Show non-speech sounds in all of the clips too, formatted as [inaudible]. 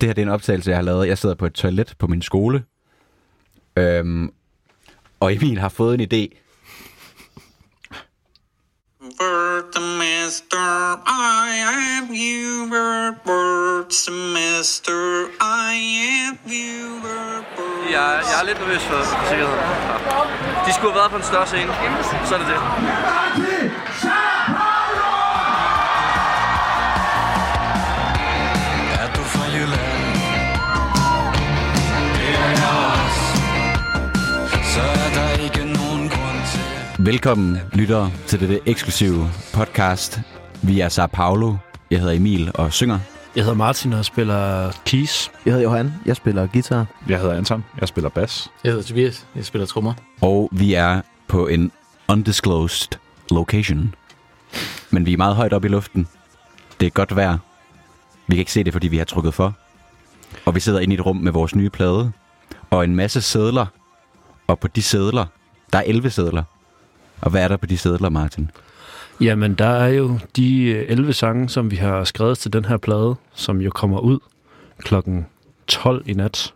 Det her det er en optagelse, jeg har lavet. Jeg sidder på et toilet på min skole. Øhm, og Emil har fået en idé. Word semester, I have you. Word, word semester, I have you. Word, word. Jeg, jeg er lidt nervøs for, for sikkerheden. De skulle have været på en større scene. Så er det det. Velkommen, lyttere, til dette eksklusive podcast. Vi er Sao Paulo. Jeg hedder Emil og synger. Jeg hedder Martin og spiller keys. Jeg hedder Johan. Jeg spiller guitar. Jeg hedder Anton. Jeg spiller bas. Jeg hedder Tobias. Jeg spiller trommer. Og vi er på en undisclosed location. Men vi er meget højt op i luften. Det er godt vejr. Vi kan ikke se det, fordi vi har trykket for. Og vi sidder inde i et rum med vores nye plade. Og en masse sædler. Og på de sædler, der er 11 sædler. Og hvad er der på de sædler, Martin? Jamen, der er jo de øh, 11 sange, som vi har skrevet til den her plade, som jo kommer ud klokken 12 i nat.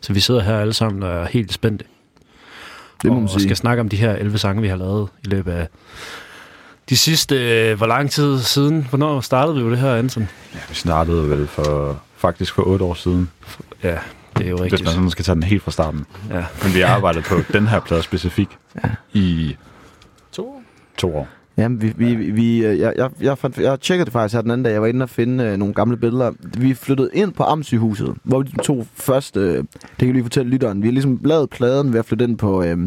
Så vi sidder her alle sammen og er helt spændte. Det må man og sige. skal snakke om de her 11 sange, vi har lavet i løbet af de sidste... Øh, hvor lang tid siden? Hvornår startede vi jo det her, Anton? Ja, vi startede vel for faktisk for otte år siden, Ja, det er jo hvis rigtigt. man sådan skal tage den helt fra starten. Ja. Men vi har arbejdet på den her plade specifik Ja. i To. år. Jamen, vi, vi, vi, øh, jeg, jeg, jeg, fandt, jeg tjekkede det faktisk her den anden dag. Jeg var inde og finde øh, nogle gamle billeder. Vi flyttede ind på Amtssygehuset, hvor de to første... Øh, det kan vi lige fortælle lytteren. Vi har ligesom lavet pladen ved at flytte ind på, øh,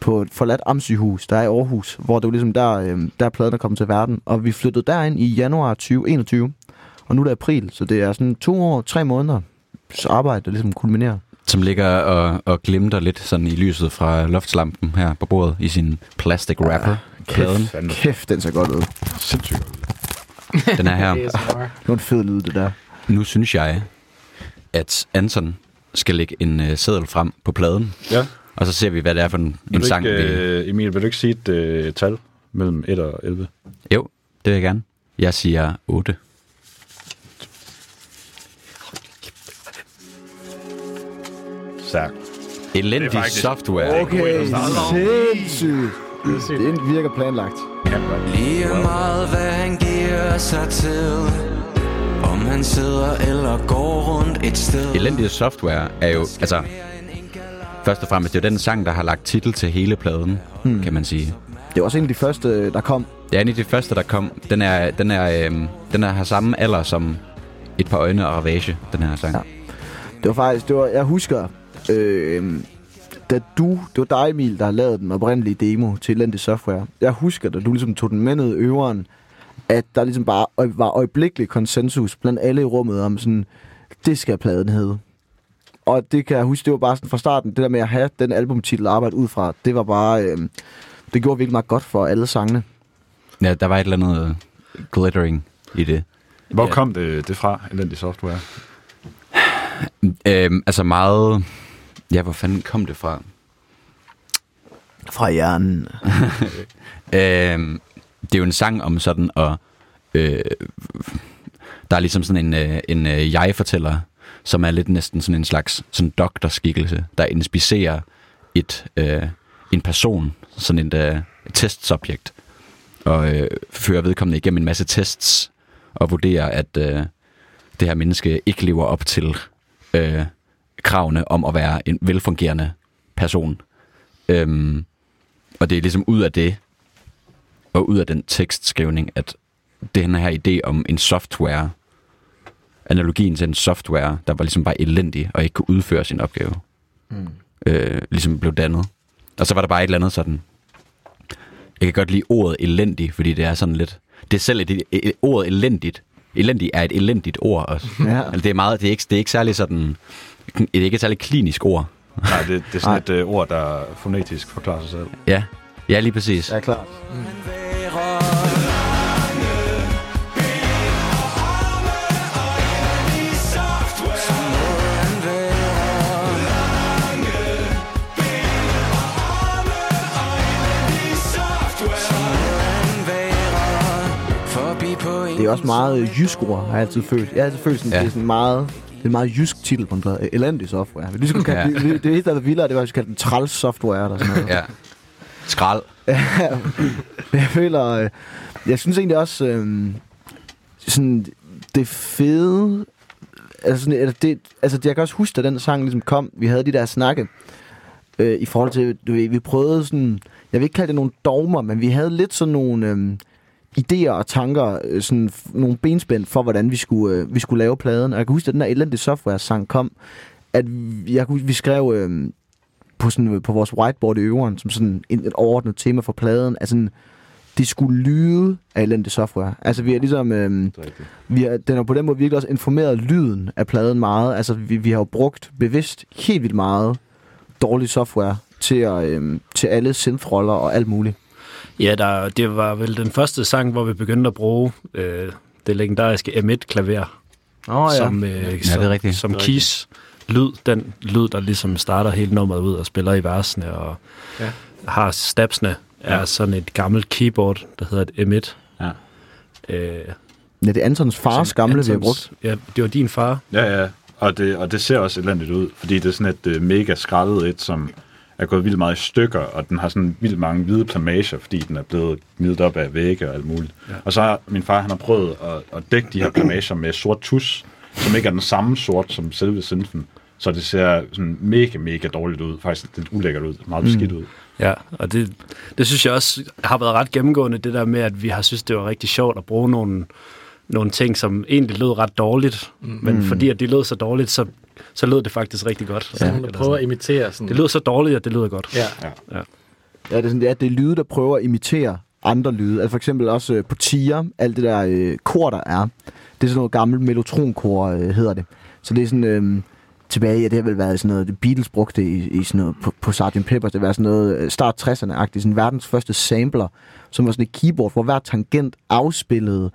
på et forladt Amtssygehus, der er i Aarhus, hvor det var ligesom der, øh, der pladen er kommet til verden. Og vi flyttede derind i januar 2021. Og nu er det april, så det er sådan to år, tre måneder så arbejde, der ligesom kulminerer. Som ligger og, og glimter lidt sådan i lyset fra loftslampen her på bordet i sin plastic wrapper. Pladen. Fandme Kæft, den ser godt ud. sindssygt. Den er her. [laughs] Det var en fed lyd, det der. Nu synes jeg, at Anton skal lægge en uh, seddel frem på pladen, Ja. og så ser vi, hvad det er for en, Vil en sang. ikke, vi... øh, Emil, vil du ikke sige et øh, tal mellem 1 og 11? Jo, det vil jeg gerne. Jeg siger 8. Stærkt. Elendig er software. Okay, sindssygt. Det virker planlagt. Lige meget hvad han giver sig til Om han sidder eller går rundt et sted Elendig software er jo, altså, først og fremmest, det er jo den sang, der har lagt titel til hele pladen, hmm. kan man sige. Det var også en af de første, der kom. Det er en af de første, der kom. Den er, den er, øhm, den er, har samme alder som et par øjne og ravage, den her sang. Ja. Det var faktisk, det var, jeg husker, øh, da du, det var dig Emil, der har lavet den oprindelige demo til Elendig Software. Jeg husker, da du ligesom tog den med ned i øveren, at der ligesom bare var øjeblikkelig konsensus blandt alle i rummet om sådan, det skal pladen hedde. Og det kan jeg huske, det var bare sådan fra starten, det der med at have den albumtitel at arbejde ud fra, det var bare, øh, det gjorde virkelig meget godt for alle sangene. Ja, der var et eller andet glittering i det. Hvor Ja. kom det, det fra, elendig software? Øhm, altså meget... Ja, hvor fanden kom det fra? Fra hjernen. [laughs] Øhm, det er jo en sang om sådan at... Øh, der er ligesom sådan en, øh, en øh, jeg-fortæller, som er lidt næsten sådan en slags sådan doktorskikkelse, der inspicerer et, øh, en person, sådan et, øh, et testsubjekt, og øh, fører vedkommende igennem en masse tests, og vurderer, at øh, det her menneske ikke lever op til øh, kravene om at være en velfungerende person. Øhm, og det er ligesom ud af det, og ud af den tekstskrivning, at den her idé om en software, analogien til en software, der var ligesom bare elendig og ikke kunne udføre sin opgave, mm. øh, ligesom blev dannet. Og så var der bare et eller andet sådan, jeg kan godt lide ordet elendig, fordi det er sådan lidt, det er selv et, et, et ordet elendigt, elendig er et elendigt ord også. Ja. Altså, det er meget, det er ikke, det er ikke særlig sådan, det er ikke et særlig klinisk ord. Nej, det, det er sådan et øh, ord, der fonetisk forklarer sig selv. Ja, ja lige præcis. Ja, klart. Det er også meget jysk ord, har jeg altid følt. Jeg har altid følt, sådan, Ja. ja. det er sådan meget Det er en meget jysk titel på en plade. Elendig software. Vi skulle kalde, Ja. det, det eneste, der var vildere, det var, at vi kalde den træls software eller sådan noget. Ja. Skrald. jeg føler... Øh, jeg synes egentlig også... Øh, sådan, det fede... Altså, sådan, eller det, altså, jeg kan også huske, da den sang ligesom kom, vi havde de der snakke, øh, i forhold til, du ved, vi prøvede sådan, jeg vil ikke kalde det nogle dogmer, men vi havde lidt sådan nogle øh, idéer og tanker, øh, sådan nogle benspænd for, hvordan vi skulle, øh, vi skulle lave pladen. Og jeg kan huske, at den der elendige software-sang kom, at vi, jeg, kunne vi skrev øh, på, sådan, på vores whiteboard i øveren, som sådan en, et overordnet tema for pladen, at sådan, det skulle lyde af elendig software. Altså, vi er ligesom... Øh, er vi har, den har på den måde virkelig også informeret lyden af pladen meget. Altså, vi, vi har jo brugt bevidst helt vildt meget dårlig software til, at, øhm, til alle synth-roller og alt muligt. Ja, der, det var vel den første sang, hvor vi begyndte at bruge øh, det legendariske M1-klaver, Oh, som, øh, det er som, rigtigt. som keys lyd, den lyd, der ligesom starter hele nummeret ud og spiller i versene og Ja. ja. har stabsene, er Ja. sådan et gammelt keyboard, der hedder et M1. Ja. Øh, Ja, det er Antons fars som gamle, vi har Antons- brugt. Ja, det var din far. Ja, ja. Og det, og det ser også elendigt ud, fordi det er sådan et uh, mega skrællet et, som er gået vildt meget i stykker, og den har sådan vildt mange hvide plamager, fordi den er blevet gnidet op af vægge og alt muligt. Ja. Og så har min far, han har prøvet at, at dække de her plamager med sort tus, som ikke er den samme sort som selve synfen. Så det ser sådan mega, mega dårligt ud. Faktisk lidt ulækkert ud. Meget beskidt ud. Ja, og det, det synes jeg også har været ret gennemgående, det der med, at vi har synes, det var rigtig sjovt at bruge nogle, nogle ting, som egentlig lød ret dårligt, mm. men fordi at de lød så dårligt, så, så lød det faktisk rigtig godt. Så nogen, der Eller prøver at sådan. imitere sådan... Det lød så dårligt, at det lyder godt. Ja. Ja, det er, sådan, det er, det er lyde, der prøver at imitere andre lyde. Altså for eksempel også øh, på tier, alt det der øh, kor, der er. Det er sådan noget gammelt mellotronkor, øh, hedder det. Så det er sådan... Øh, tilbage, ja, det har vel været sådan noget, det Beatles brugte i, i sådan noget, på, på Sgt. Peppers, det var sådan noget øh, start 60'erne-agtigt, sådan verdens første sampler, som var sådan et keyboard, hvor hver tangent afspillede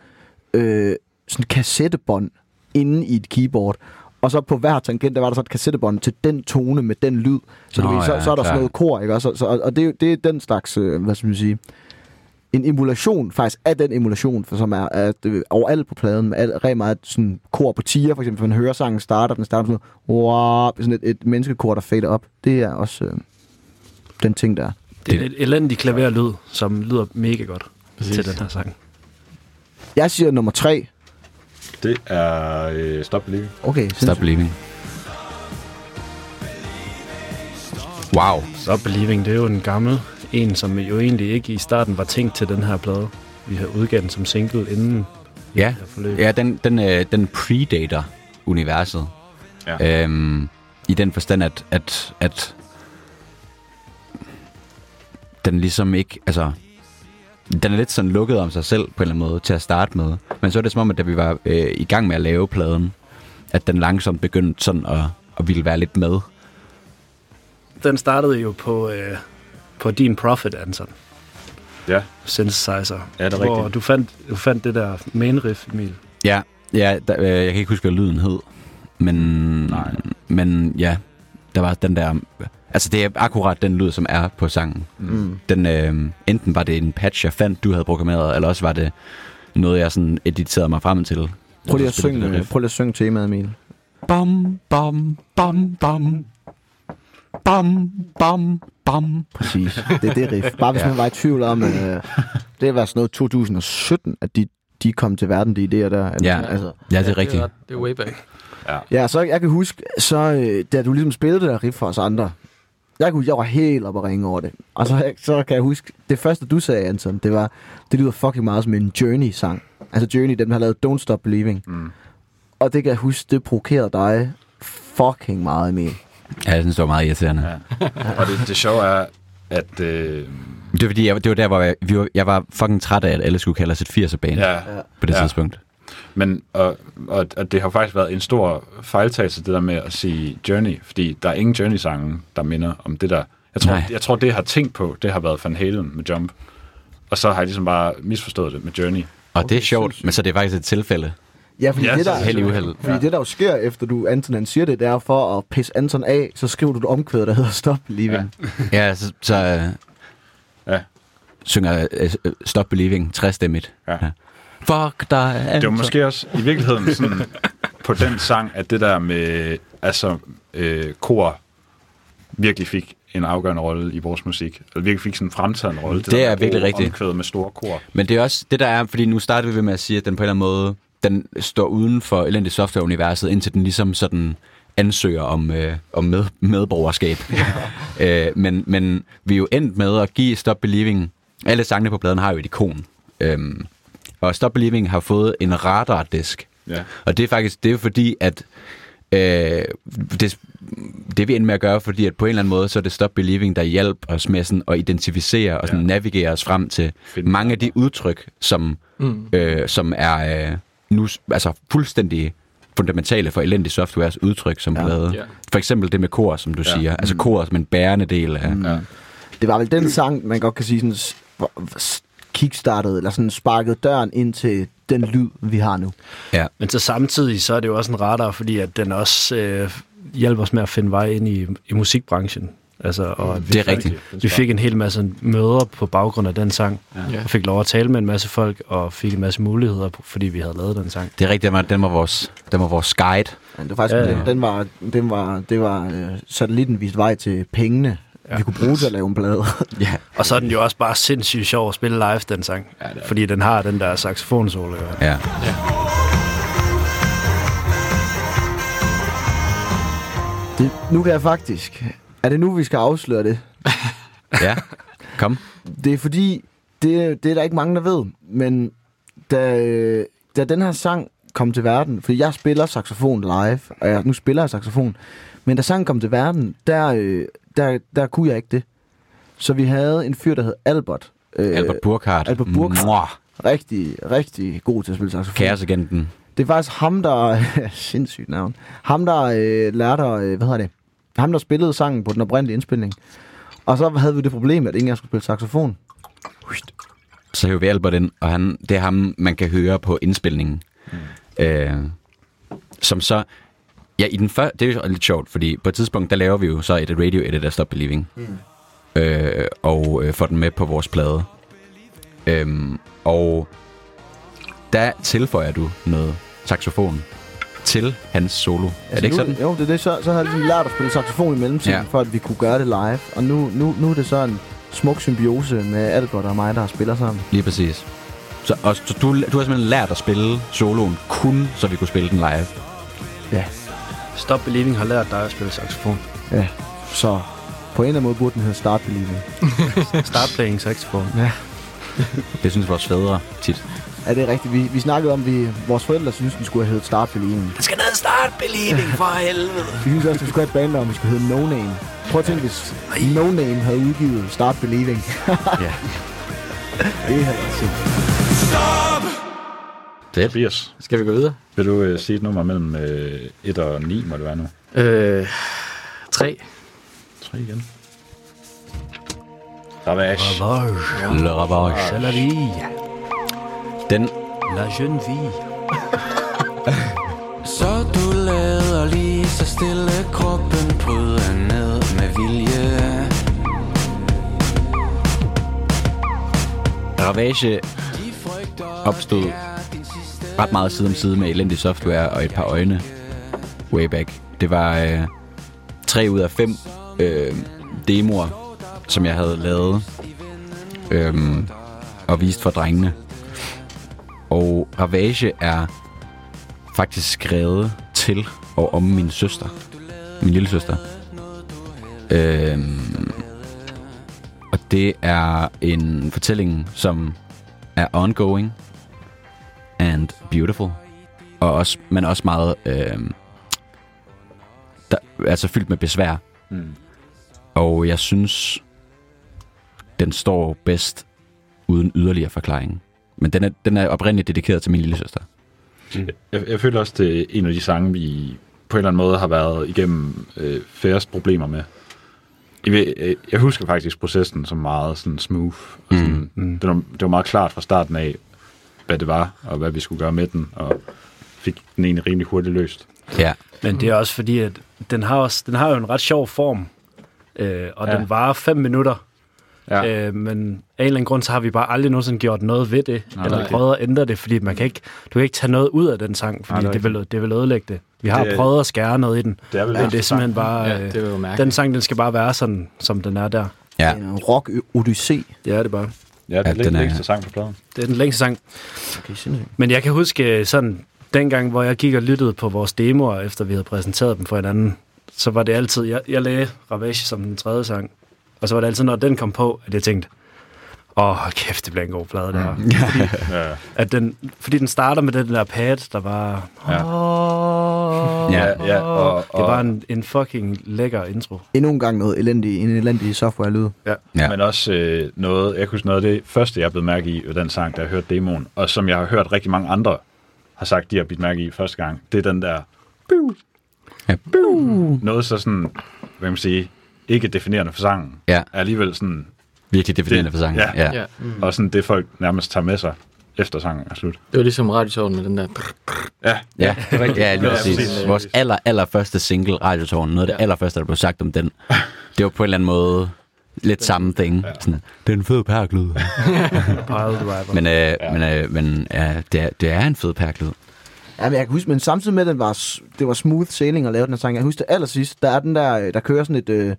øh, sådan et kassettebånd inde i et keyboard, og så på hver tangent, der var der så et kassettebånd til den tone med den lyd. Så, Nå, du ved, så, ja, så er der klar. sådan noget kor, ikke? Og, så, så, og det, er det er den slags, øh, hvad skal man sige, en emulation faktisk af den emulation, for, som er at, øh, overalt på pladen, med al, rigtig meget sådan kor på tier, for eksempel, hvis man hører sangen starter, den starter sådan, wow, sådan et, et menneskekor, der fader op. Det er også øh, den ting, der er. Det er et elendigt klaverlyd, som lyder mega godt Præcis. til den her sang. Jeg siger nummer tre. Det er øh, Stop Believing. Okay, Stop believing. Wow. Stop Believing, det er jo en gammel en, som jo egentlig ikke i starten var tænkt til den her plade. Vi har udgivet den som single inden Ja, ja den, den, øh, den predater universet. Ja. Øhm, I den forstand, at, at, at den ligesom ikke, altså, den er lidt sådan lukket om sig selv på en eller anden måde til at starte med. Men så er det som om, at da vi var øh, i gang med at lave pladen, at den langsomt begyndte sådan at, at ville være lidt med. Den startede jo på, øh, på din Profit, Anton. Ja. Synthesizer. Ja, det er hvor rigtigt. du fandt, du fandt det der main riff, Emil. Ja, ja der, øh, jeg kan ikke huske, hvad lyden hed. Men, Nej. men ja, der var den der... Altså, det er akkurat den lyd, som er på sangen. Mm. Den, øh, enten var det en patch, jeg fandt, du havde programmeret, eller også var det noget, jeg sådan editerede mig frem til. Prøv lige, at synge, prøv lige at synge temaet, Emil. Bam, bam, bam, bam. Bam, bam, bam. Præcis. Det er det riff. Bare hvis Ja. man var i tvivl om, øh, det var sådan noget 2017, at de, de kom til verden, de idéer der. Ja. Altså, Ja, det er rigtigt. Det er, det er way back. Ja, så jeg kan huske, så øh, da du ligesom spillede det der riff for os andre, jeg kunne jeg var helt oppe at ringe over det. Og så, så kan jeg huske, det første du sagde, Anton, det var, det lyder fucking meget som en Journey-sang. Altså Journey, dem der har lavet Don't Stop Believing. Mm. Og det kan jeg huske, det provokerede dig fucking meget, Emil. Ja, jeg synes, det var meget irriterende. Ja. Og det, det sjove er, at... Øh, Det var, fordi, jeg, det var der, hvor jeg, vi var, jeg var fucking træt af, at alle skulle kalde os et 80'er-band ja, på det Ja. tidspunkt. Men og, og, og det har faktisk været en stor fejltagelse, det der med at sige Journey, fordi der er ingen Journey-sange, der minder om det der. Jeg tror, Nej. jeg tror, det jeg har tænkt på, det har været Van Halen med Jump. Og så har jeg ligesom bare misforstået det med Journey. Og det er sjovt, men så er det faktisk et tilfælde. Ja, fordi Ja, det der, Held uheld. Fordi det, der jo sker, efter du, Anton han siger det, det er for at pisse Anton af, så skriver du et omkvæd, der hedder Stop Believing. Ja. Ja, så, så øh, Ja. synger øh, øh, Stop Believing, træstemmigt. Ja. Fuck dig, Det Anton. var måske også i virkeligheden sådan på den sang, at det der med altså, øh, kor virkelig fik en afgørende rolle i vores musik. Eller virkelig fik sådan en fremtrædende rolle. Det der er virkelig rigtigt. Med store kor. Men det er også det, der er, fordi nu starter vi med at sige, at den på en eller anden måde, den står uden for elendig software-universet, indtil den ligesom sådan ansøger om, øh, om med, medborgerskab. [laughs] øh, men, men vi er jo endt med at give Stop Believing, alle sangene på pladen har jo et ikon. Øhm, og Stop Believing har fået en radardisk. Ja. Og det er faktisk, det er fordi, at øh, det, det vi endte med at gøre, fordi at på en eller anden måde, så er det Stop Believing, der hjalp os med sådan at identificere og sådan Ja. navigere os frem til Finde mange af de udtryk, som, mm. øh, som er øh, nu altså fuldstændig fundamentale for elendig softwares udtryk som ja. plade. Ja. For eksempel det med kor, som du ja. siger. Altså kor som en bærende del af... Mm. Ja. Det var vel den sang, man godt kan sige, sådan, kickstartede, eller sådan sparkede døren ind til den lyd, vi har nu. Ja. Men så samtidig, så er det jo også en radar, fordi at den også øh, hjælper os med at finde vej ind i, i musikbranchen. Altså, og at vi, Det er rigtigt. vi fik en hel masse møder på baggrund af den sang, Ja. og fik lov at tale med en masse folk, og fik en masse muligheder, fordi vi havde lavet den sang. Det er rigtigt, den var, den var, vores, den var vores guide. Men det var faktisk, Ja, ja, ja. Den, den var, den var, det var øh, satellitten viste vej til pengene, ja. vi kunne bruge til at lave en plade. [laughs] Ja. Og så er den jo også bare sindssygt sjov at spille live, den sang. Ja, fordi den har den der saxofonsolo. Ja. ja. det, nu kan jeg faktisk... Er det nu, vi skal afsløre det? Ja, kom. Det er fordi, det, det er der ikke mange, der ved, men da, da den her sang kom til verden, fordi jeg spiller saxofon live, og jeg, nu spiller jeg saxofon, men da sangen kom til verden, der, øh, der, der kunne jeg ikke det. Så vi havde en fyr, der hed Albert. Øh, Albert Burkhardt. Albert Burkhardt. Mwah. Rigtig, rigtig god til at spille saxofon. Kaosagenten. Det er faktisk ham, der... [laughs] sindssygt navn. Ham, der øh, lærte. Øh, hvad hedder det? Ham, der spillede sangen på den oprindelige indspilning. Og så havde vi det problem, at ingen af os skulle spille saxofon. så hører vi Albert ind, og han, det er ham, man kan høre på indspilningen. Mm. Øh, som så... Ja, i den før, det er jo lidt sjovt, fordi på et tidspunkt, der laver vi jo så et radio edit af Stop Believing. Mm. Øh, og øh, får den med på vores plade. Øhm, og der tilføjer du noget saxofon til hans solo. Er det ikke nu, sådan? Jo, det er det. Så, så havde jeg ligesom lært at spille saxofon i mellemtiden, Ja. ja. for at vi kunne gøre det live. Og nu, nu, nu er det så en smuk symbiose med Albert og mig, der spiller sammen. Lige præcis. Så, og, så du, du har simpelthen lært at spille soloen kun, så vi kunne spille den live. Ja. Stop Believing har lært dig at spille saxofon. Ja. Så på en eller anden måde burde den hedde Start Believing. [laughs] Start playing saxofon. Det synes vores fædre tit. Er det rigtigt? Vi, vi snakkede om, at vi, vores forældre synes, den skulle have heddet Start Believing. Den skal ned Start Believing for [laughs] helvede. Vi synes også, at vi skulle have et band, om vi skulle hedde No Name. Prøv at tænke, hvis No Name havde udgivet Start Believing. Ja. [laughs] det havde været sindssygt. Det Tobias, Skal vi gå videre? vil du øh, sige et nummer mellem øh, 1 og 9, må det være nu? Øh, tre. 3 igen. Ravage. Ravage. Le Ravage. C'est la vie. Den, La jeune vie. [laughs] Så du lader lige så stille kroppen bryde ned med vilje Ravage opstod ret meget side om side med elendig software og et par øjne way back. Det var øh, tre ud af fem øh, demoer, som jeg havde lavet øh, og vist for drengene. Og Ravage er faktisk skrevet til og om min søster. Min lille søster. Øh, og det er en fortælling, som er ongoing and beautiful. Og også, men også meget øh, der, altså fyldt med besvær. Mm. Og jeg synes, den står bedst uden yderligere forklaring. Men den er, den er oprindeligt dedikeret til min lille søster. Jeg, jeg føler også, det er en af de sange, vi på en eller anden måde har været igennem øh, færrest problemer med. Jeg, ved- øh, jeg husker faktisk processen som meget sådan smooth. Og sådan, mm. det, var, det var meget klart fra starten af, hvad det var, og hvad vi skulle gøre med den, og fik den egentlig rimelig hurtigt løst. Ja, Men det er også fordi, at den har, også, den har jo en ret sjov form, øh, og Ja. den varer fem minutter. Ja. Øh, men af en eller anden grund, så har vi bare aldrig nogensinde gjort noget ved det, Nej, eller prøvet at ændre det, fordi man kan ikke, du kan ikke tage noget ud af den sang, fordi Nej, det er det, vil, det vil ødelægge det. Vi har Det prøvet at skære noget i den, Det er vel men det er simpelthen bare... Ja, øh, det den sang, den skal bare være sådan, som den er der. Ja, En rock odyssé. Ja, det er bare. Ja, det er den er- længste sang på pladen. Det er den længste sang. Okay, sindssygt. Men jeg kan huske øh, sådan, dengang, hvor jeg gik og lyttede på vores demoer, efter vi havde præsenteret dem for hinanden, så var det altid, jeg, jeg lagde Ravage som den tredje sang. Og så var det altid, når den kom på, at jeg tænkte, åh, oh, kæft, det bliver en god plade der. Mm. [laughs] Ja. At den, fordi den starter med den der pad, der bare... Ja. Oh, Ja, ja, og- det er bare en, en fucking lækker intro. Endnu en gang noget elendig, en elendig software-lyd. Ja. Ja. Men også øh, noget, jeg kunne noget af det første, jeg blev mærke i ved den sang, da jeg hørte demoen, og som jeg har hørt rigtig mange andre har sagt, de har blivet mærke i første gang, det er den der Ja. noget så sådan, hvad kan man sige, ikke definerende for sangen, Ja. er alligevel sådan, virkelig definerende for sangen. Ja. ja. Ja. Mm. og sådan det folk nærmest tager med sig efter sangen er slut. Det var ligesom radiotårnen med den der... Ja, Ja, ja lige Ja, præcis. præcis. Vores aller, aller første single, Radiotårn, noget af det Ja. allerførste, der blev sagt om den, det var på en eller anden måde lidt samme ting. Sådan, det er en fed perklyd. [laughs] Men øh, men, øh, men ja, det, er, det er en fed perklyd. Ja, men jeg kan huske, men samtidig med, at den var, det var smooth sailing at lave den her sang. Jeg husker det allersidst, der er den der, øh, der kører sådan et øh,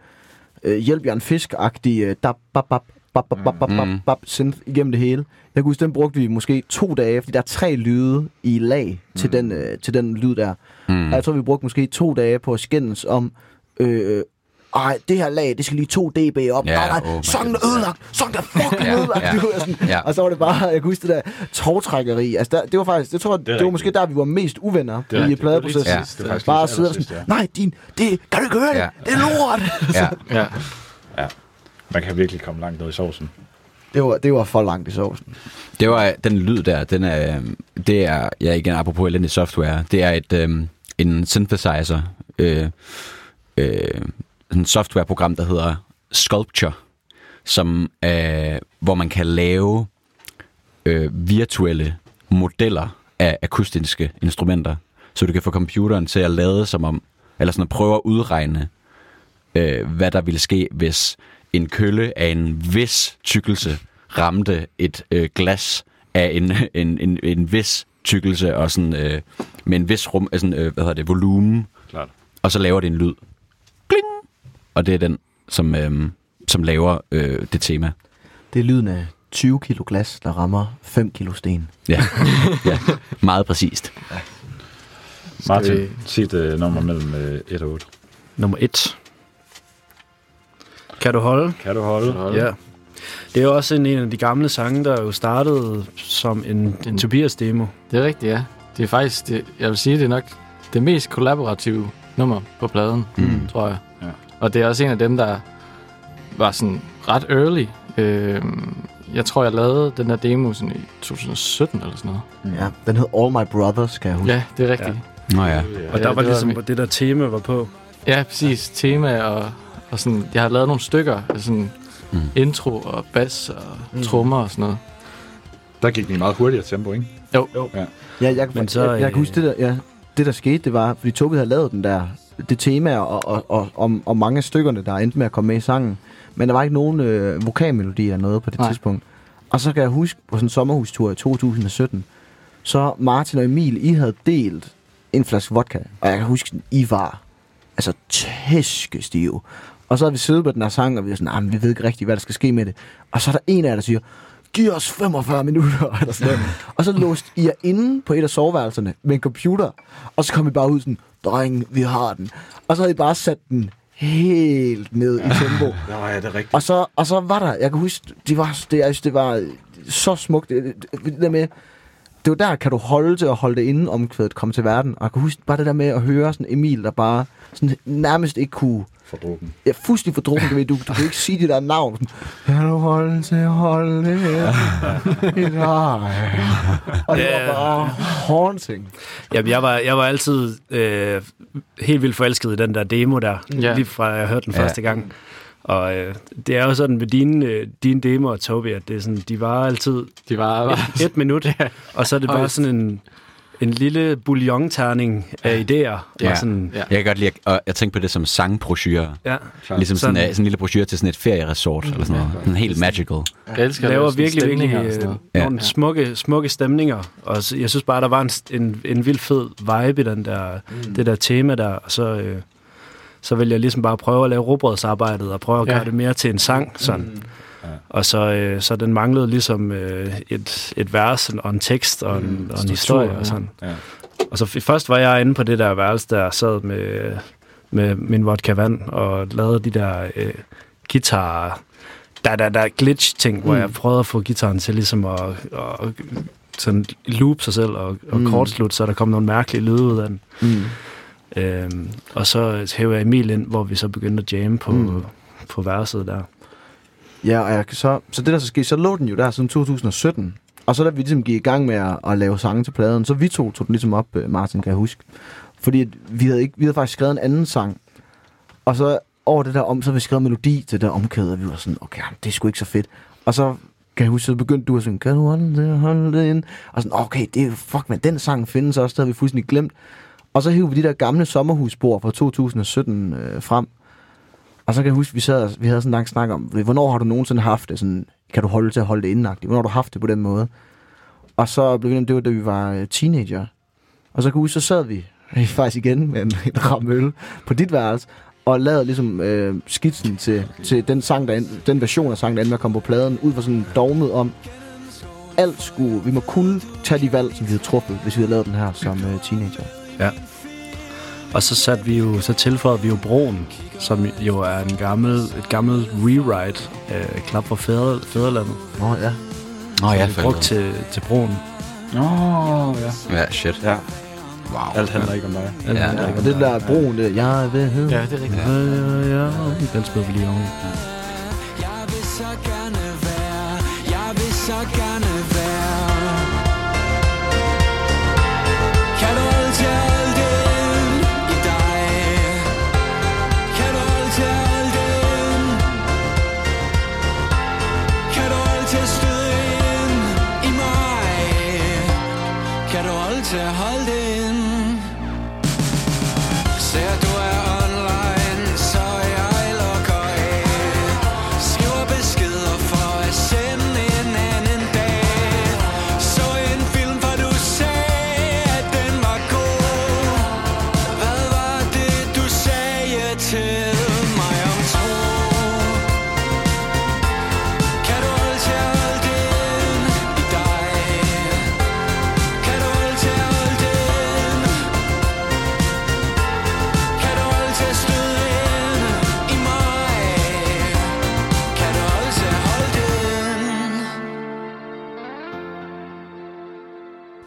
øh, hjælp jer en fisk-agtig øh, dab, bab, bab, bab, bab, bab, bab, bab, Mm. bab, synth igennem det hele. Jeg kan huske, den brugte vi måske to dage, fordi der er tre lyde i lag til, den, øh, til den lyd der. Mm. Og jeg tror, vi brugte måske to dage på at skændes om, øh, ej, det her lag, det skal lige 2 dB op. Ja, Ja, nej, oh nej, sangen er ja. ødelagt. Sangen er [laughs] fucking Ja, ødelagt. ja, Du ved, sådan. ja. Og så var det bare, jeg kan huske det der togtrækkeri. Altså, der, det var faktisk, jeg tror, det, det var rigtigt. måske der, vi var mest uvenner Det er i pladeprocessen. Ja. Det Bare sidde og sådan, nej, din, det, kan du ikke høre det? Ja. Det er lort. [laughs] Ja. Ja. Man kan virkelig komme langt ned i sovsen. det, var, det var for langt i sovsen. Det var den lyd der, den er, det er, ja igen apropos elendig software, det er et, øhm, en synthesizer, øh, øh, et softwareprogram, der hedder Sculpture, som, øh, hvor man kan lave øh, virtuelle modeller af akustiske instrumenter, så du kan få computeren til at lade som om, eller sådan at prøve at udregne, øh, hvad der ville ske, hvis en kølle af en vis tykkelse ramte et øh, glas af en, [laughs] en, en, en vis tykkelse og sådan, øh, med en vis rum, sådan, øh, hvad hedder det, volumen, Klart. og så laver det en lyd. Og det er den, som, øh, som laver øh, det tema. Det er lyden af 20 kilo glas, der rammer 5 kilo sten. Ja, ja meget præcist. Martin, vi- sig et uh, nummer mellem uh, 1 og 8. Nummer et. Kan du holde? Kan du holde? Hold. Ja. Det er jo også en, en af de gamle sange, der jo startede som en, en En- Tobias-demo. Det er rigtigt, ja. Det er faktisk, det, jeg vil sige, det er nok det mest kollaborative nummer på pladen, Mm. tror jeg. Ja. Og det er også en af dem, der var sådan ret early. Øh, jeg tror, jeg lavede den der demo sådan i 2017 eller sådan noget. Ja, den hed All My Brothers, kan jeg huske. Ja, det er rigtigt. Ja, Nå ja. Og Ja, der var det var ligesom, hvor det der tema var på. ja præcis. Tema og, og sådan, jeg har lavet nogle stykker, altså sådan Mm. intro og bas og mm. trommer og sådan noget. Der gik vi meget hurtigere tempo, ikke? Jo. jo. Ja. Ja, jeg, Men Men så, så, jeg, jeg kan øh, huske, det der, ja, det der skete, det var, fordi Tobi havde lavet den der, det tema og, og, og, og, og mange af stykkerne, der endte med at komme med i sangen. Men der var ikke nogen øh, vokalmelodi eller noget på det Nej. Tidspunkt. Og så kan jeg huske, på sådan en sommerhustur i 2017, så Martin og Emil, I havde delt en flaske vodka. Og jeg kan huske, I var altså tæskestive. Og så havde vi siddet på den her sang, og vi var sådan, "Ah, men vi ved ikke rigtigt, hvad der skal ske med det. Og så er der en af jer, der siger, giv os 45 minutter, [laughs] eller sådan noget. Og så låste I jer inde på et af soveværelserne med en computer, og så kom I bare ud sådan, dreng, vi har den. Og så havde I bare sat den helt ned i tempo. [laughs] Ja, ja, det er rigtigt. Og så, og så var der, jeg kan huske, det var, det, jeg det var så smukt. Det, det, der med, det var der, kan du holde til at holde det inde, omkvædet kom til verden. Og jeg kan huske bare det der med at høre sådan Emil, der bare sådan nærmest ikke kunne... For drukken. Jeg er fuldstændig fordrukken, du ved. Du, du kan ikke sige det der navn. Kan du holde til at holde det her i dig? Og det var bare haunting. Jamen, jeg var, jeg var altid øh, helt vildt forelsket i den der demo der, Ja. ja. lige fra jeg hørte den Ja. første gang. Og øh, det er jo sådan med dine, øh, dine demoer, Tobi, at det er sådan, de var altid De var, var et minut, [laughs] og så er det bare sådan en, en lille bouillon-terning af idéer. Ja. Og sådan, Ja. Jeg kan godt lide, at og jeg tænker på det som sangbrochurer. ja. Ligesom sådan, Sådan- sådan, sådan en lille brochure til sådan et ferieresort, eller sådan noget. Sådan helt magical. Jeg elsker laver lave sådan virkelig, virkelig øh. Ja. nogle smukke, smukke stemninger. Og så, jeg synes bare, der var en, en, en vild fed vibe i den der, mm. det der tema der. Og så, øh, så vil jeg ligesom bare prøve at lave robrødsarbejdet og prøve at Ja. gøre det mere til en sang. Sådan. Mm. Og så, øh, så den manglede ligesom øh, et, et vers og en tekst og en, mm. og en historie og sådan. Ja. Og så først var jeg inde på det der værelse, der sad med, med min vodka vand og lavede de der øh, guitar der, der, der glitch-ting, hvor jeg prøvede at få gitaren til ligesom at, at sådan loop sig selv og, og mm. kortslutte, så der kom nogle mærkelige lyde ud af den. Mm. Øhm, og så hævde jeg Emil ind, hvor vi så begyndte at jamme på, mm. på verset der. Ja, og jeg, så, så det der så skete, så lå den jo der siden 2017. Og så da vi ligesom gik i gang med at, at lave sange til pladen, så vi to tog den ligesom op, øh, Martin, kan jeg huske. Fordi vi havde, ikke, vi havde faktisk skrevet en anden sang. Og så over det der om, så havde vi skrevet melodi til det der omkæde, og vi var sådan, okay, det er sgu ikke så fedt. Og så kan jeg huske, så begyndte du at synge, kan du holde det, holde det ind? Og sådan, okay, det er fuck man, den sang findes også, det havde vi fuldstændig glemt. Og så hævde vi de der gamle sommerhusbord fra 2017 øh, frem. Og så kan jeg huske, vi, sad, vi havde sådan en lang snak om, hvornår har du nogensinde haft det sådan, kan du holde til at holde det indenagtigt? Hvornår har du haft det på den måde? Og så blev vi det var, da vi var øh, teenager. Og så kan jeg huske, så sad vi [laughs] faktisk igen med en, en ram øl på dit værelse, og lavede ligesom øh, skitsen til, til den, sang, der, den version af sangen, der endte med at komme på pladen, ud fra sådan en dogmet om, alt skulle, vi må kun tage de valg, som vi havde truffet, hvis vi havde lavet den her som øh, teenager. Og så satte vi jo, så tilføjede vi jo broen, som jo er en gammel, et gammelt rewrite af Klap for Fædre, Fædrelandet. Nå ja. Nå ja, vi for brugt til, til broen. Nå, ja. Ja, shit. Ja, Wow. alt handler ikke om dig. Ja, ja og det der broen, det, jeg vil hedde. Ja, det er rigtigt. Ja, ja, ja. Den spiller vi lige om. Jeg vil så gerne være, jeg vil så gerne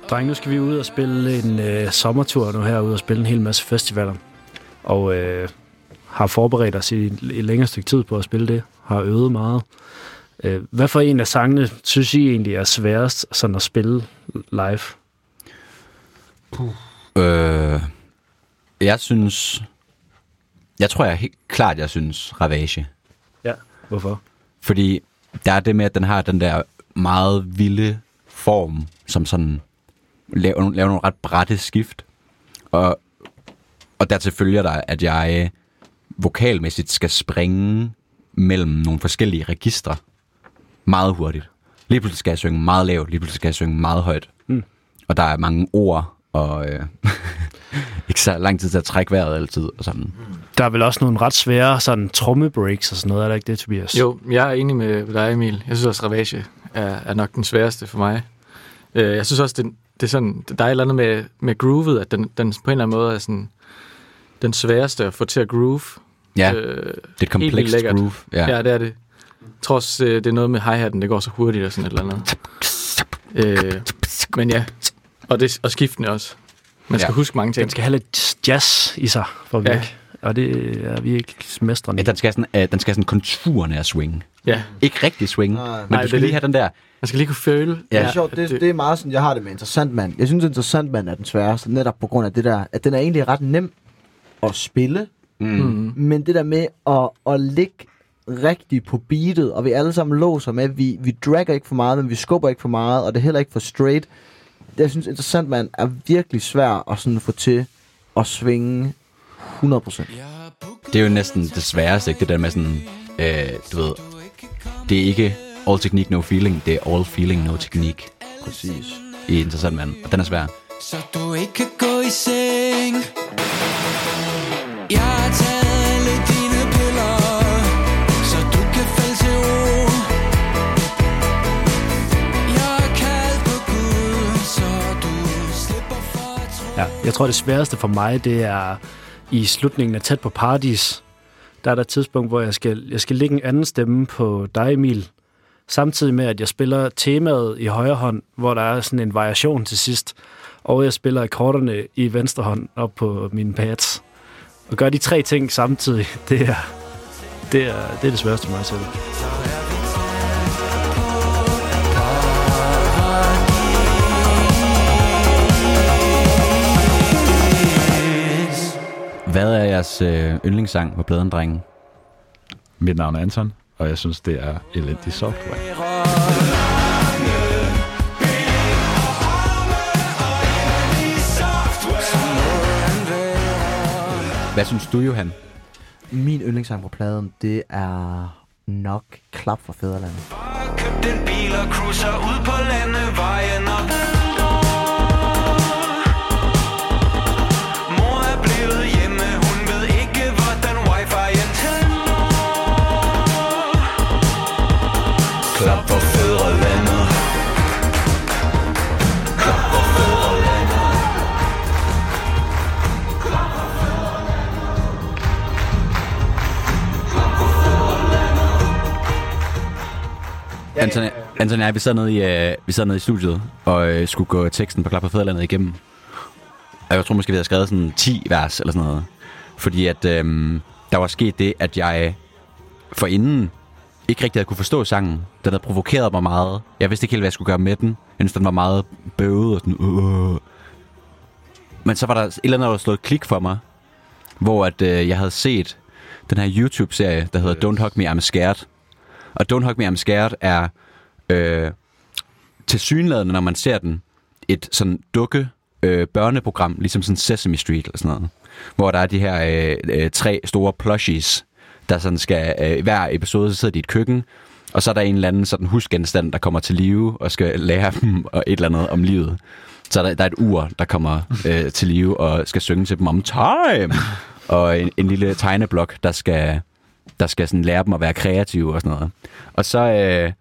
Dreng, nu skal vi ud og spille en øh, sommertur nu herude og spille en hel masse festivaler. Og øh, har forberedt os i et længere stykke tid på at spille det. Har øvet meget. Øh, hvad for en af sangene synes I egentlig er sværest sådan at spille live? Øh, jeg synes... Jeg tror, jeg helt klart, jeg synes Ravage. Ja. Hvorfor? Fordi der er det med, at den har den der meget vilde form, som sådan laver, laver nogle ret brætte skift. Og, og dertil følger der, at jeg vokalmæssigt skal springe mellem nogle forskellige registre meget hurtigt. Lige pludselig skal jeg synge meget lavt, lige pludselig skal jeg synge meget højt. Mm. Og der er mange ord, og øh, [laughs] ikke så lang tid til at trække vejret altid. Og sådan. Der er vel også nogle ret svære sådan trommebreaks og sådan noget, er der ikke det, Tobias? Jo, jeg er enig med dig, Emil. Jeg synes også, Ravage er, er nok den sværeste for mig. Øh, jeg synes også, det, det er sådan, der er et eller andet med, med groovet, at den, den på en eller anden måde er sådan, den sværeste at få til at groove. Ja, øh, det er et komplekst groove. Ja. ja, det er det. Også, øh, det er noget med hi-hatten, det går så hurtigt og sådan et eller andet. Øh, men ja, og, det, og skiftende også. Man skal ja. huske mange ting. Den skal have lidt jazz i sig for at Ja. virke. Og det er vi ikke mestrene Ja, den skal sådan, uh, den skal sådan konturerne af swing. Ja, Ikke rigtig swing, Nej. men Nej, du det er skal lige det. have den der... man skal lige kunne føle. Ja, det er sjovt. Det, det er meget sådan, jeg har det med Interessant Mand. Jeg synes, Interessant Mand er den sværeste, netop på grund af det der, at den er egentlig ret nem at spille, Mm. Mm. men det der med at, at ligge rigtigt på beatet, og vi alle sammen låser med, vi, vi dragger ikke for meget, men vi skubber ikke for meget, og det er heller ikke for straight. jeg synes, interessant mand er virkelig svær at sådan få til at svinge 100%. Det er jo næsten det sværeste, ikke? Det der med sådan, øh, du ved, det er ikke all technique, no feeling, det er all feeling, no technique Præcis. i interessant mand. Og den er svær. Så du ikke kan gå i seng Jeg har taget alle dine piller Så du kan falde til ro Jeg kaldt på Gud Så du slipper for at tro Ja, jeg tror, det sværeste for mig, det er i slutningen af Tæt på Paradis. Der er der et tidspunkt, hvor jeg skal, jeg skal lægge en anden stemme på dig, Emil. Samtidig med, at jeg spiller temaet i højre hånd, hvor der er sådan en variation til sidst. Og jeg spiller akkorderne i venstre hånd op på mine pads. Og gør de tre ting samtidig, [laughs] det er det, er, det, er det sværeste for mig selv. Hvad er jeres øh, yndlingssang på pladen, drenge? Mit navn er Anton, og jeg synes, det er elendig software. Hvad synes du, Johan? Min yndlingssang på pladen, det er nok Klap for Fæderlandet. Købt en bil og cruiser ud på landevejen Anton, Anton og jeg, vi sad nede i, øh, vi sad nede i studiet, og øh, skulle gå teksten på Klap på Fæderlandet igennem. Og jeg tror måske, vi havde skrevet sådan 10 vers eller sådan noget. Fordi at øh, der var sket det, at jeg for inden ikke rigtig havde kunne forstå sangen. Den havde provokeret mig meget. Jeg vidste ikke helt, hvad jeg skulle gøre med den. Jeg synes, den var meget bøvet og sådan... Uh. Men så var der et eller andet, der slået et klik for mig, hvor at, øh, jeg havde set den her YouTube-serie, der hedder Don't Hug Me, I'm Scared. Og Don't Hug Me, I'm Scared er øh, til synlædende, når man ser den, et sådan dukke øh, børneprogram, ligesom sådan Sesame Street eller sådan noget. Hvor der er de her øh, øh, tre store plushies, der sådan skal, øh, hver episode, så sidder de i et køkken, og så er der en eller anden sådan husgenstand, der kommer til live og skal lære dem [laughs] og et eller andet om livet. Så der, der er et ur, der kommer øh, til live og skal synge til dem om time. [laughs] Og en, en lille tegneblok, der skal, der skal sådan lære dem at være kreative og sådan noget. Og så, øh,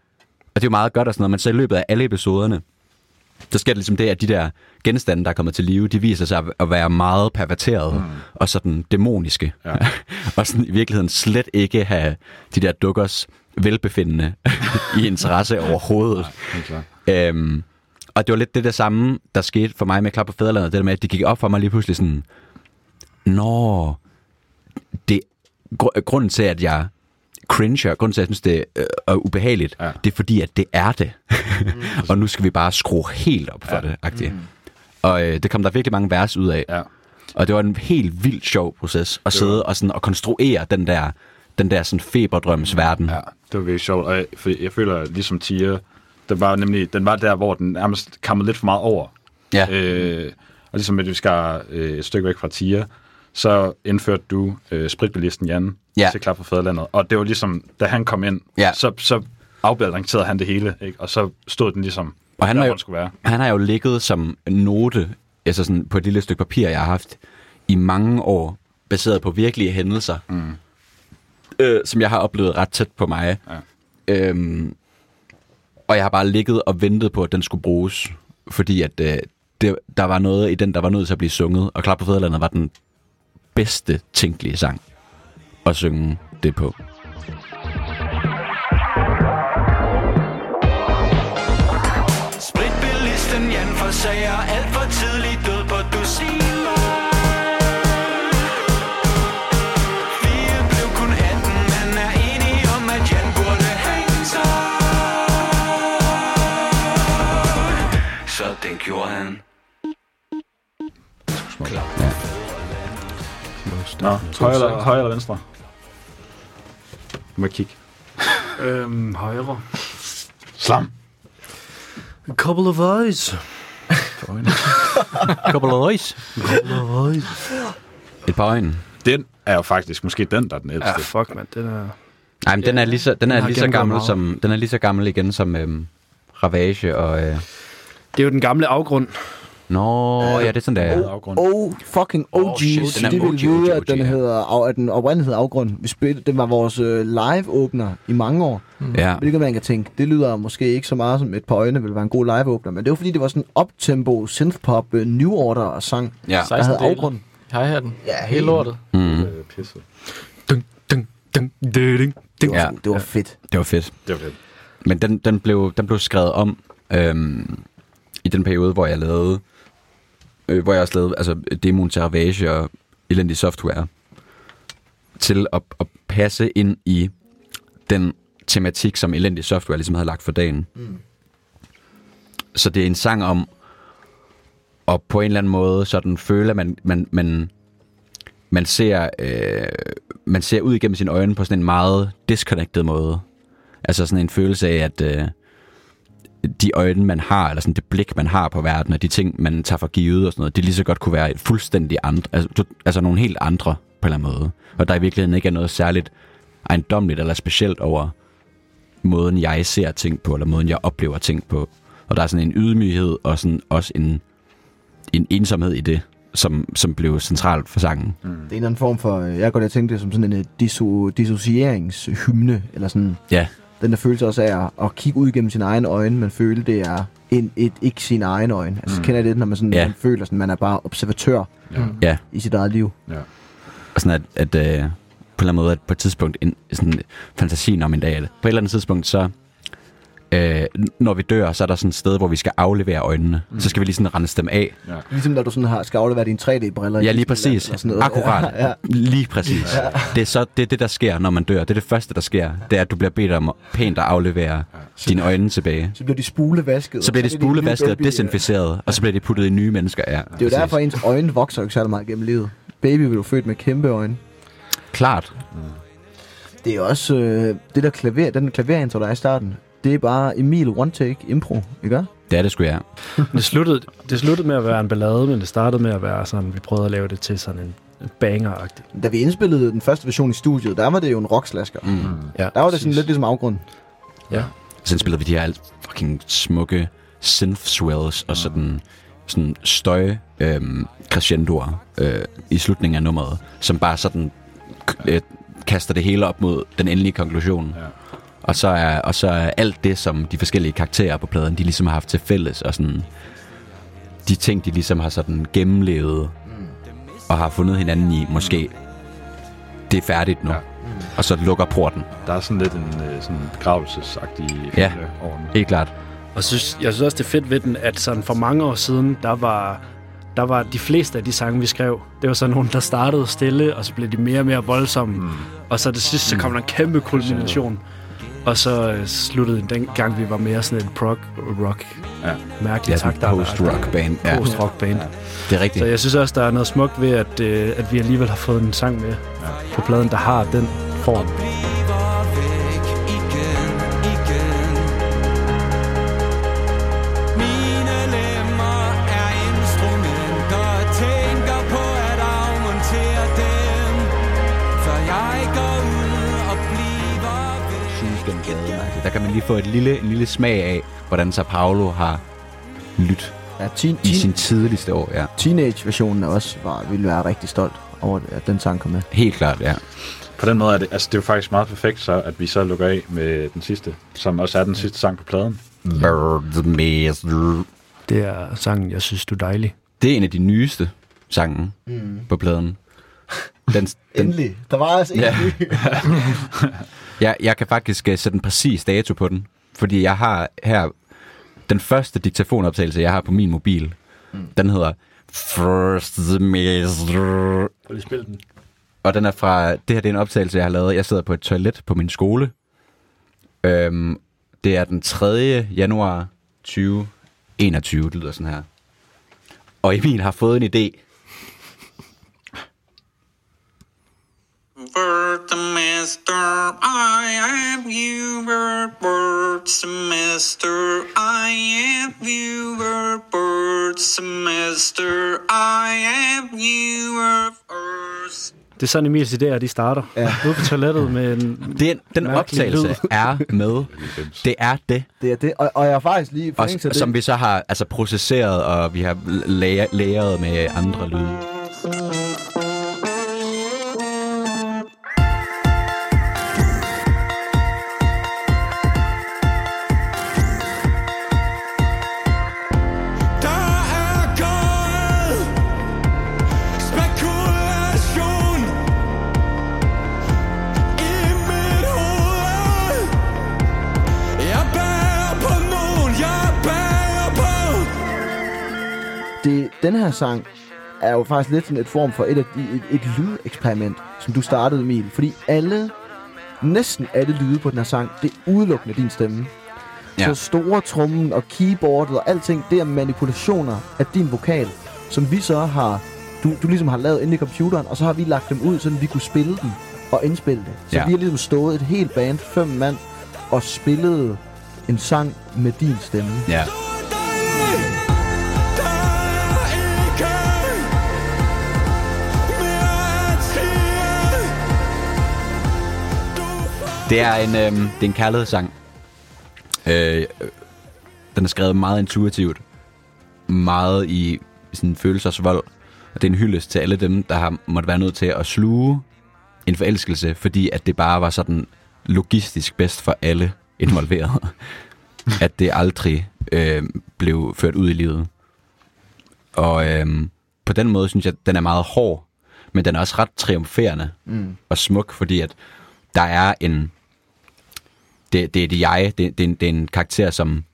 og det er jo meget godt og sådan noget, men så i løbet af alle episoderne, så sker det ligesom det, at de der genstande, der er kommet til live, de viser sig at være meget perverterede mm. og sådan dæmoniske. Ja. [laughs] og sådan i virkeligheden slet ikke have de der dukkers velbefindende [laughs] i interesse overhovedet. Klart. Øhm, og det var lidt det der samme, der skete for mig med Klap på Fæderlandet. Det der med, at det gik op for mig lige pludselig sådan, Nå, det, gr- grunden til, at jeg cringer, grunden til, at jeg synes, det øh, er ubehageligt, ja. Det er fordi, at det er det. [laughs] og nu skal vi bare skrue helt op for ja. det, agtigt. Mm. Og øh, det kom der virkelig mange vers ud af. Ja. Og det var en helt vildt sjov proces at sidde og, sådan, og konstruere den der, den der sådan feberdrøms verden. Ja, det var virkelig sjovt. Og jeg, for jeg føler, ligesom Tia, den var nemlig, den var der, hvor den nærmest kammede lidt for meget over. Ja. Øh, og ligesom at vi skal øh, et stykke væk fra Tia, så indførte du øh, spritbilisten Jan Ja. til Klap for Fæderlandet. Og det var ligesom, da han kom ind, Ja. så, så afbalancerede han det hele, ikke? og så stod den ligesom, Og han der, hvor jo- skulle være. Han har jo ligget som note, altså sådan på et lille stykke papir, jeg har haft i mange år, baseret på virkelige hændelser, mm. øh, som jeg har oplevet ret tæt på mig. Ja. Øhm, og jeg har bare ligget og ventet på, at den skulle bruges, fordi at øh, det, der var noget i den, der var nødt til at blive sunget, og Klap på Fæderlandet var den bedste tænkelige sang at synge det på. Nå, højre eller, højre eller venstre? Du må kigge. Øhm, højre. Slam. A couple of eyes. [laughs] Couple of øjs. Et par øjne. Den er jo faktisk måske den, der er den ældste. Ja, fuck, mand. Den er... Nej, men den er lige så, den er har lige så gammel meget. som den er lige så gammel igen som øhm, Ravage og øh, Det er jo den gamle afgrund. Nå, ja, det er sådan der. Afgrund. Oh, fucking OG. Oh, shit, den er det vil OG, vide, OG, at den hedder, af- at den oprindeligt hedder Afgrund. Vi spillede, det var vores øh, live-åbner i mange år. Ja. Hvilket man kan tænke, det lyder måske ikke så meget som et par øjne vil være en god live-åbner, men det var fordi, det var sådan en uptempo synthpop øh, New Order sang, Ja. der 16 havde. Afgrund. Hej her den. Ja, Helt lortet. Mm, Øh, Pisset. Dun, dun, dun, dun, dun, dun. Ja. Det var fedt. det var fedt. Det var fedt. Men den, den, blev, den blev skrevet om øhm, i den periode, hvor jeg lavede, øh, hvor jeg også lavede altså, Ravage og elendig software, til at, at passe ind i den tematik, som elendig software ligesom havde lagt for dagen. Mm. Så det er en sang om at på en eller anden måde sådan føle, at man, man, man, man, ser, øh, man ser ud igennem sine øjne på sådan en meget disconnected måde. Altså sådan en følelse af, at øh, de øjne, man har, eller sådan det blik, man har på verden, og de ting, man tager for givet og sådan noget, det lige så godt kunne være et fuldstændig andre, altså, du- altså nogle helt andre på en eller anden måde. Og der i virkeligheden ikke er noget særligt ejendomligt eller specielt over måden, jeg ser ting på, eller måden, jeg oplever ting på. Og der er sådan en ydmyghed, og sådan også en, en ensomhed i det, som, som blev centralt for sangen. Det er en eller anden form for, jeg kan godt at tænke det som sådan en øh, disso, dissocieringshymne, eller sådan Ja, den der følelse også af at, at kigge ud gennem sine egne øjne, men føle, det er en, et, ikke sine egne øjne. Altså, mm. kender det, når man, sådan, Ja. man føler, sådan, man er bare observatør Ja. ja. i sit eget liv. ja. Og sådan at, at øh, på en eller anden måde, at på et tidspunkt, en, sådan fantasien om en dag, eller på et eller andet tidspunkt, så øh, når vi dør, så er der sådan et sted, hvor vi skal aflevere øjnene. Mm. Så skal vi lige sådan rense dem af. Ligesom når du sådan har, skal aflevere dine 3D-briller. i Ja, lige præcis. eller sådan noget. Akkurat. Ja, [laughs] ja. Lige præcis. Det er, så, det er det, der sker, når man dør. Det er det første, der sker. Det er, at du bliver bedt om pænt at aflevere dine øjne tilbage. Så bliver de spulevasket. Så bliver de spulevasket og ja. desinficeret, og så bliver de puttet i nye mennesker. Ja, Det er jo derfor, ens øjne vokser jo ikke særlig meget gennem livet. Baby blev født med kæmpe øjne. Klart. Det er også øh, det der klaver, den klaverintro, der er i starten. Det er bare Emil One Take Impro, ikke? Det er det sgu, ja. Det sluttede, det sluttede med at være en ballade, men det startede med at være sådan, vi prøvede at lave det til sådan en, en banger-agtig. Da vi indspillede den første version i studiet, der var det jo en rockslasker. Mm. Ja, Der var det sådan lidt ligesom afgrund. Ja. Så spillede vi de her alt fucking smukke synth swells og sådan, sådan støj øhm, crescendoer øh, i slutningen af nummeret, som bare sådan øh, kaster det hele op mod den endelige konklusion. Ja. Og så, er, og så er alt det, som de forskellige karakterer på pladen, de ligesom har haft til fælles, og sådan de ting, de ligesom har sådan gennemlevet og har fundet hinanden i, måske det er færdigt nu. Ja. Og så lukker porten. Der er sådan lidt en øh, sådan begravelsesagtig Ja. over den. Helt klart. Og synes, jeg synes også, det er fedt ved den, at sådan for mange år siden, der var, der var de fleste af de sange, vi skrev, det var sådan nogle, der startede stille, og så blev de mere og mere voldsomme. Mm. Og så det sidste, så kom der en kæmpe kulmination. Og så øh, sluttede den gang, vi var mere sådan en prog rock. Ja. Mærkelig Ja, takt. post-rock band. Ja, Post-rock band. det er rigtigt. Så jeg synes også, der er noget smukt ved, at, øh, at vi alligevel har fået en sang med ja. på pladen, der har den form. Kan man lige få et lille, en lille smag af, hvordan så Paolo har lyttet Ja, teen, i teen, sin tidligste år. Ja. teenage-versionen er også var, ville være rigtig stolt over, at den sang kom med. Helt klart, ja. På den måde er det, altså det er jo faktisk meget perfekt så, at vi så lukker af med den sidste, som også er den sidste sang på pladen. Det er sangen, jeg synes, du er dejlig. Det er en af de nyeste sange mm. på pladen. Den, den, Endelig. Der var altså en Ja. ny. [laughs] jeg, jeg kan faktisk uh, sætte en præcis dato på den, fordi jeg har her den første diktafonoptagelse, jeg har på min mobil. Mm. Den hedder First Semester. Prøv lige spil den. Og den er fra, det her det er en optagelse, jeg har lavet. Jeg sidder på et toilet på min skole. Øhm, det er den 3. januar 2021, det lyder sådan her. Og Emil har fået en idé. Word semester, I have you. Word semester, I have you. Third semester. I am you Earth. Det er sådan, Emils idéer, de starter. Ja. Ude på toilettet med en... Den, den optagelse lyd. er med. [laughs] Det er det. Det er det. Og, og jeg har faktisk lige Og, til som det. vi så har altså, processeret, og vi har læ- læret med andre lyde. Den her sang er jo faktisk lidt sådan et form for et, de- et, et lydeksperiment, som du startede, Emil. Fordi alle, næsten alle lyde på den her sang, det er udelukkende din stemme. Ja. Så store trummen og keyboardet og alting, det er manipulationer af din vokal, som vi så har, du, du ligesom har lavet inde i computeren, og så har vi lagt dem ud, så vi kunne spille dem og indspille det. Så Ja. vi har ligesom stået et helt band, fem mand, og spillet en sang med din stemme. Ja. Det er en, øhm, det er en kærlighedssang. Øh, øh, den er skrevet meget intuitivt. Meget i sådan følelsesvold. Og det er en hyldest til alle dem, der har måtte være nødt til at sluge en forelskelse, fordi at det bare var sådan logistisk bedst for alle involverede. [laughs] at det aldrig øh, blev ført ud i livet. Og øh, på den måde synes jeg, at den er meget hård, men den er også ret triumferende mm. og smuk, fordi at der er en... Det, det er det jeg, det, det, er en, det er en karakter, som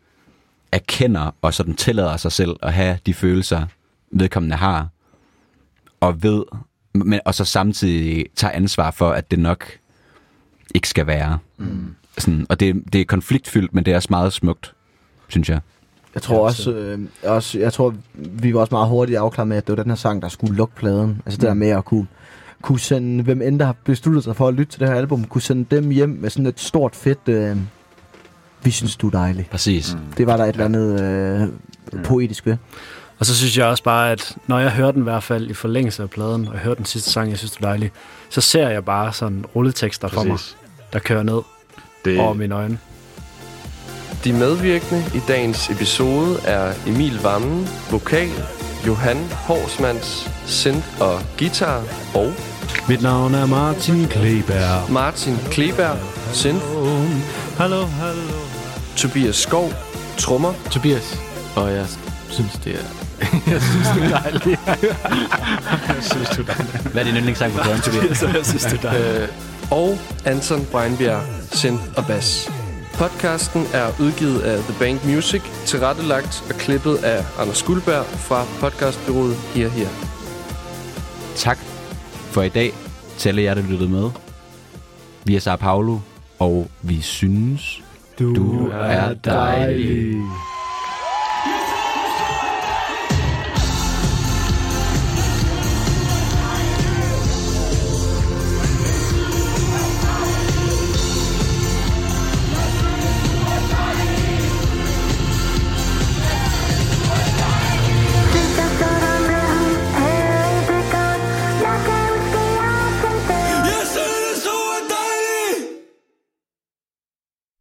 erkender og sådan tillader sig selv at have de følelser, vedkommende har, og ved, men, og så samtidig tager ansvar for, at det nok ikke skal være. Mm. Sådan, og det, det er konfliktfyldt, men det er også meget smukt, synes jeg. Jeg tror også, øh, også, jeg tror, vi var også meget hurtigt afklaret med, at det var den her sang, der skulle lukke pladen. Altså det der med at kunne, kunne sende, hvem end der har besluttet sig for at lytte til det her album, kunne sende dem hjem med sådan et stort fedt, øh, vi synes du er dejlig. Præcis. Mm. Det var der et eller andet øh, poetisk ved. Og så synes jeg også bare, at når jeg hører den i hvert fald i forlængelse af pladen, og jeg hører den sidste sang, jeg synes, det er dejlig, så ser jeg bare sådan rulletekster for mig, Præcis. der kører ned Det, over mine øjne. De medvirkende i dagens episode er Emil Vammen, vokal, Johan Horsmans, synth og guitar, og Mit navn er Martin Kleberg. Martin Kleberg, synth, Hallo, hallo. Tobias Skov, trommer, Tobias. Og jeg synes, det er... [laughs] jeg synes, det er dejligt. Hvad er din yndlingssang på pladen, [laughs] Tobias? jeg synes, det er dejligt. øh, og Anton Breinbjerg, synth og bass. Podcasten er udgivet af The Bank Music, tilrettelagt og klippet af Anders Guldberg fra podcastbyrået Her Her. Tak for i dag til alle jer, der lyttede med. Vi er Sara Paulo, og vi synes, du, du er dejlig.